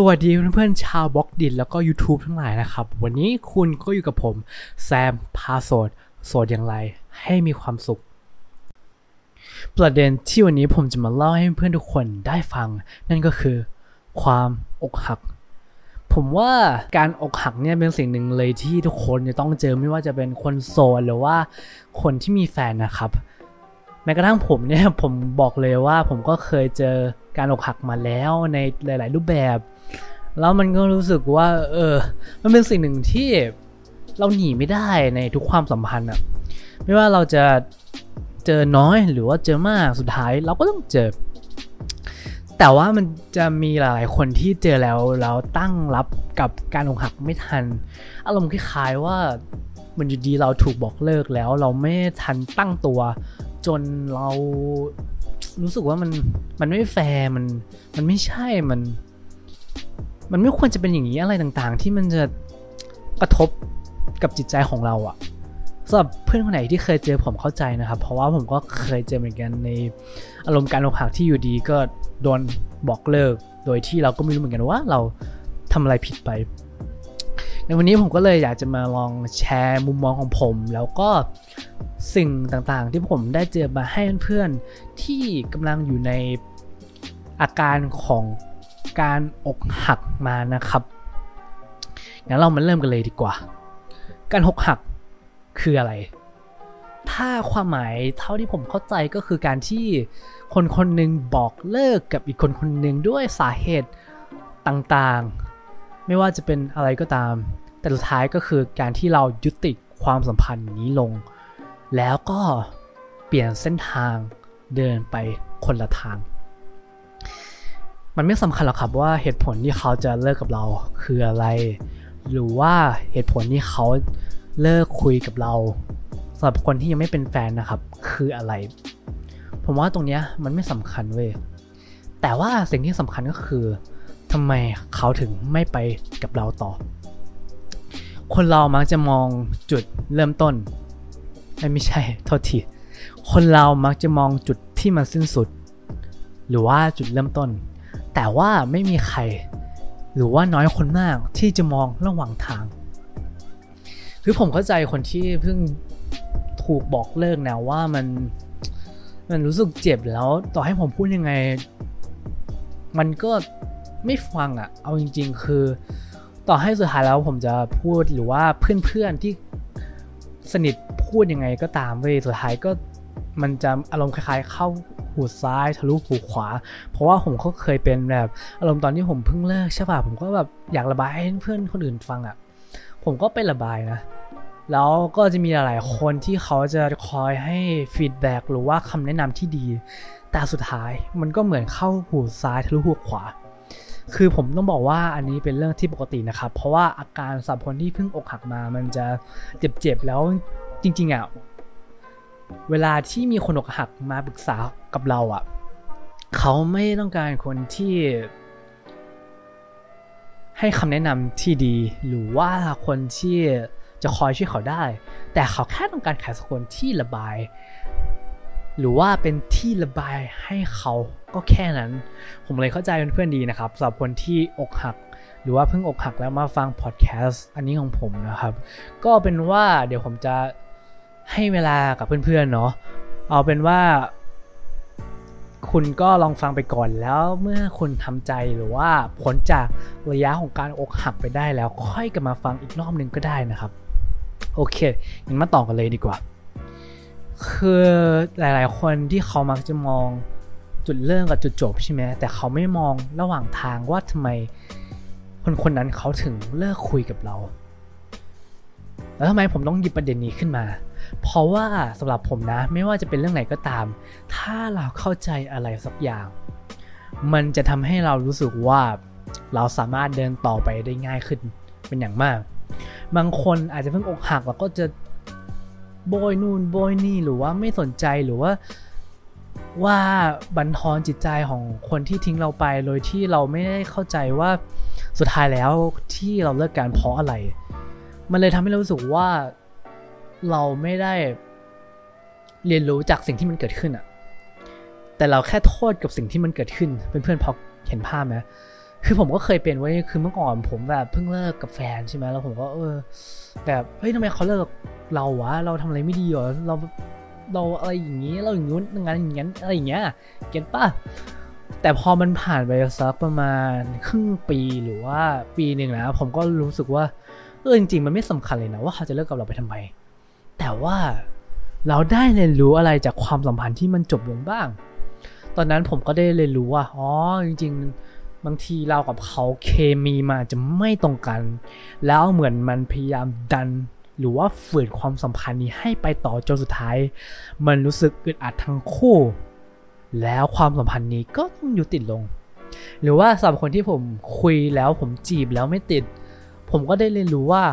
สวัสดีเพื่อนๆชาวบล็อกดินแล้วก็ YouTube ทั้งหลายนะครับ วันนี้คุณก็อยู่กับผม แซมพาโสด โสดอย่างไรให้มีความสุข ประเด็นที่วันนี้ผมจะมาเล่าให้เพื่อนทุกคนได้ฟัง นั่นก็คือ ความอกหัก ผมว่าการอกหักเนี่ยเป็นสิ่งหนึ่งเลยที่ทุกคนจะต้องเจอไม่ว่าจะเป็นคนโสดหรือว่าคนที่มีแฟนนะครับ ม้กระทั่งผมเนี่ยผมบอกเลยว่าผมก็เคยเจอการอกหักมาแล้วในหลาย ๆ รูปแบบ แล้วมันก็รู้สึกว่า เออ มันเป็นสิ่งหนึ่งที่เราหนีไม่ได้ในทุกความสัมพันธ์อะไม่ว่าเราจะเจอน้อยหรือว่าเจอมากสุดท้ายเราก็ต้องเจอ แต่ว่ามันจะมีหลาย ๆ คนที่เจอแล้วแล้วตั้งรับกับการอกหักไม่ทัน อารมณ์คล้ายๆว่ามันอยู่ดีเราถูกบอกเลิกแล้วเราไม่ทันตั้งตัว จนเรารู้สึกว่ามันมันไม่แฟร์มันมันไม่ใช่มัน มันไม่ควรจะเป็นอย่างนี้อะไรต่างๆ ที่มันจะกระทบกับจิตใจของเราอะสำหรับเพื่อนคนไหนที่เคยเจอผมเข้าใจนะครับ เพราะว่าผมก็เคยเจอเหมือนกันในอารมณ์การอกหักที่อยู่ดีก็โดนบอกเลิก โดยที่เราก็ไม่รู้เหมือนกันว่าเราทำอะไรผิดไป ในวันนี้ผมก็เลยอยากจะมาลองแชร์มุมมองของผม แล้วก็สิ่งต่างๆ ที่ผมได้เจอมาให้เพื่อนๆที่กำลังอยู่ในอาการของการอกหักมานะครับงั้นเรามาเริ่มกันเลยดีกว่า การอกหักคืออะไร ถ้าความหมายเท่าที่ผมเข้าใจก็คือการที่คนคนหนึ่งบอกเลิกกับอีกคนคนหนึ่งด้วยสาเหตุต่างๆ ไม่ว่าจะเป็นอะไรก็ตาม แต่สุดท้ายก็คือการที่เรายุติความสัมพันธ์นี้ลง แล้วก็เปลี่ยนเส้นทางเดินไปคนละทาง มันไม่สำคัญหรอกครับว่าเหตุผลที่เขาจะเลิกกับเราคืออะไร หรือว่าเหตุผลที่เขาเลิกคุยกับเราสำหรับคนที่ยังไม่เป็นแฟนนะครับ คืออะไร ผมว่าตรงเนี้ยมันไม่สำคัญเว้ยแต่ว่าสิ่งที่สำคัญก็คือ ทำไมเขาถึงไม่ไปกับเราต่อ คนเรามักจะมองจุดเริ่มต้น ไม่ใช่โทษทีคนเรามักจะมองจุดที่มันสิ้นสุด หรือว่าจุดเริ่มต้น แต่ว่าไม่มีใคร หรือว่าน้อยคนมากที่จะมองระหว่างทาง คือผมเข้าใจคนที่เพิ่งถูกบอกเลิกนะว่ามันมันรู้สึกเจ็บแล้ว ต่อให้ผมพูดยังไง มันก็ ไม่ฟังอะ่ะ เอาจริง ๆ คือ ต่อให้สุดท้ายแล้วผมจะพูดหรือว่าเพื่อนๆที่สนิทพูดยังไงก็ตามเว้ยสุดท้ายก็มันจะอารมณ์คล้ายๆ เข้าหูซ้ายทะลุหูขวา เพราะว่าผมก็เคยเป็นแบบอารมณ์ตอนที่ผมเพิ่งเลิกใช่ป่ะผมก็แบบอยากระบายให้เพื่อนคนอื่นฟังอะ่ะ ผมก็ไประบายนะ แล้วก็จะมีหลายๆคนที่เขาจะคอยให้ฟีดแบ็กหรือว่าคำแนะนำที่ดี แต่สุดท้ายมันก็เหมือนเข้าหูซ้ายทะลุหูขวา คือผมต้องบอกว่าอันนี้เป็นเรื่องที่ปกตินะครับ เพราะว่าอาการสำหรับคนที่เพิ่งอกหักมามันจะเจ็บๆแล้วจริงๆอะเวลาที่มีคนอกหักมาปรึกษากับเราอะเขาไม่ต้องการคนที่ ให้คำแนะนำที่ดี หรือว่าคนที่จะคอยช่วยเขาได้ แต่เขาแค่ต้องการใครสักคนที่ระบาย หรือว่าเป็นที่ระบายให้เขาก็แค่นั้น ผมเลยเข้าใจเพื่อนๆดีนะครับสำหรับคนที่อกหัก หรือว่าเพิ่งอกหักแล้วมาฟังพอดแคสต์อันนี้ของผมนะครับ ก็เป็นว่าเดี๋ยวผมจะให้เวลากับเพื่อนๆเนาะเอาเป็นว่า คุณก็ลองฟังไปก่อนแล้วเมื่อคุณทำใจหรือว่าผลจากระยะของการอกหักไปได้แล้ว ค่อยกลับมาฟังอีกรอบหนึ่งก็ได้นะครับ โอเคงั้นมาต่อกันเลยดีกว่า คือหลาย ๆ คนที่เขามักจะมองจุดเริ่มกับจุดจบใช่ไหมแต่เขาไม่มองระหว่างทางว่าทำไมคนคนนั้นเขาถึงเลิกคุยกับเรา แล้วทำไมผมต้องหยิบประเด็นนี้ขึ้นมา เพราะว่าสำหรับผมนะ ไม่ว่าจะเป็นเรื่องไหนก็ตาม ถ้าเราเข้าใจอะไรสักอย่าง มันจะทำให้เรารู้สึกว่าเราสามารถเดินต่อไปได้ง่ายขึ้นเป็นอย่างมาก บางคนอาจจะเพิ่งอกหักแล้วก็จะ โบยนู่นโบยนี่หรือว่าไม่สนใจหรือว่าว่าบันทอนจิตใจของคนที่ทิ้งเราไป โดยที่เราไม่ได้เข้าใจว่าสุดท้ายแล้วที่เราเลิกกันเพราะอะไร มันเลยทำให้เรารู้สึกว่าเราไม่ได้เรียนรู้จากสิ่งที่มันเกิดขึ้นอะแต่เราแค่โทษกับสิ่งที่มันเกิดขึ้นเพื่อนๆพอเห็นภาพไหม คือผมก็เคยเป็นไว้คือเมื่อก่อนผมแบบเพิ่งเลิกกับแฟนใช่ไหมแล้วผมก็เออ แบบเฮ้ยทำไมเขาเลิกกับเราวะ เราทำอะไรไม่ดีเหรอเราเราอะไรอย่างนี้เราอย่างนู้นอย่างนั้นอย่างนั้นอะไรอย่างเงี้ยเก็ตป่ะแต่พอมันผ่านไปสักประมาณครึ่งปีหรือว่าปีหนึ่งนะผมก็รู้สึกว่าเออจริงๆมันไม่สำคัญเลยนะว่าเขาจะเลิกกับเราไปทำไม แต่ว่าเราได้เรียนรู้อะไรจากความสัมพันธ์ที่มันจบลงบ้าง ตอนนั้นผมก็ได้เรียนรู้ว่าอ๋อจริง ๆ บางทีเรากับเขาเคมีมาจะไม่ตรงกัน แล้วเหมือนมันพยายามดัน หรือว่าฝืนความสัมพันธ์นี้ให้ไปต่อจนสุดท้าย มันรู้สึกอึดอัดทั้งคู่ แล้วความสัมพันธ์นี้ก็ต้องยุติลง หรือว่าสำหรับคนที่ผมคุยแล้วผมจีบแล้วไม่ติด ผมก็ได้เรียนรู้ว่า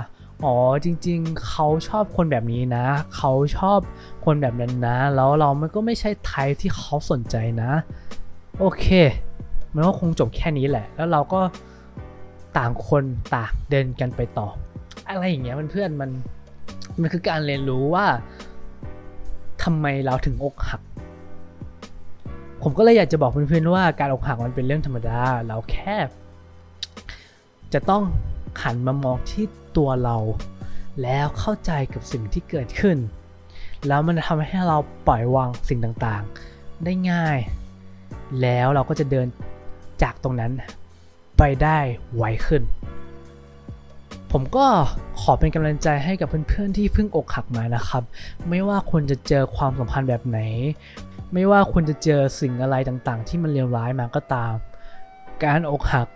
อ๋อจริงๆ เขาชอบคนแบบนี้นะ เขาชอบคนแบบนั้นนะ แล้วเรามันก็ไม่ใช่ไทยที่เขาสนใจนะ โอเค มันก็คงจบแค่นี้แหละ แล้วเราก็ต่างคนต่างเดินกันไปต่อ อะไรอย่างเงี้ยเพื่อนๆมันมันคือการเรียนรู้ว่าทำไมเราถึงอกหัก ผมก็เลยอยากจะบอกเพื่อนๆว่าการอกหักมันเป็นเรื่องธรรมดา เราแค่ จะต้องหันมามองที่ตัวเรา แล้วเข้าใจกับสิ่งที่เกิดขึ้น แล้วมันทำให้เราปล่อยวางสิ่งต่างๆ ได้ง่าย แล้วเราก็จะเดิน จากตรงนั้นไปได้ไวขึ้น ผมก็ขอเป็นกำลังใจให้กับเพื่อนๆที่เพิ่งอกหักมานะครับ ไม่ว่าคุณจะเจอความสัมพันธ์แบบไหน ไม่ว่าคุณจะเจอสิ่งอะไรต่างๆ ที่มันเลวร้ายมาก็ตาม การอกหัก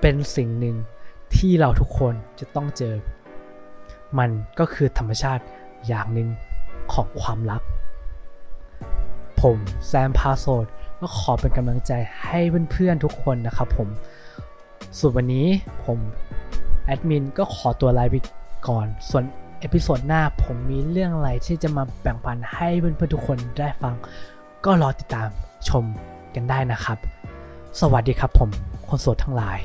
เป็นสิ่งหนึ่งที่เราทุกคนจะต้องเจอ มันก็คือธรรมชาติอย่างหนึ่งของความรัก ผมแซมพาโซด ก็ขอเป็นกำลังใจให้เพื่อนๆทุกคนนะครับผมส่วนวันนี้ผมแอดมินก็ขอตัวลาไปก่อน ส่วน episode หน้าผมมีเรื่องอะไรที่จะมาแบ่งปันให้เพื่อนๆทุกคนได้ฟัง ก็รอติดตามชมกันได้นะครับ สวัสดีครับผมคนโสดทั้งหลาย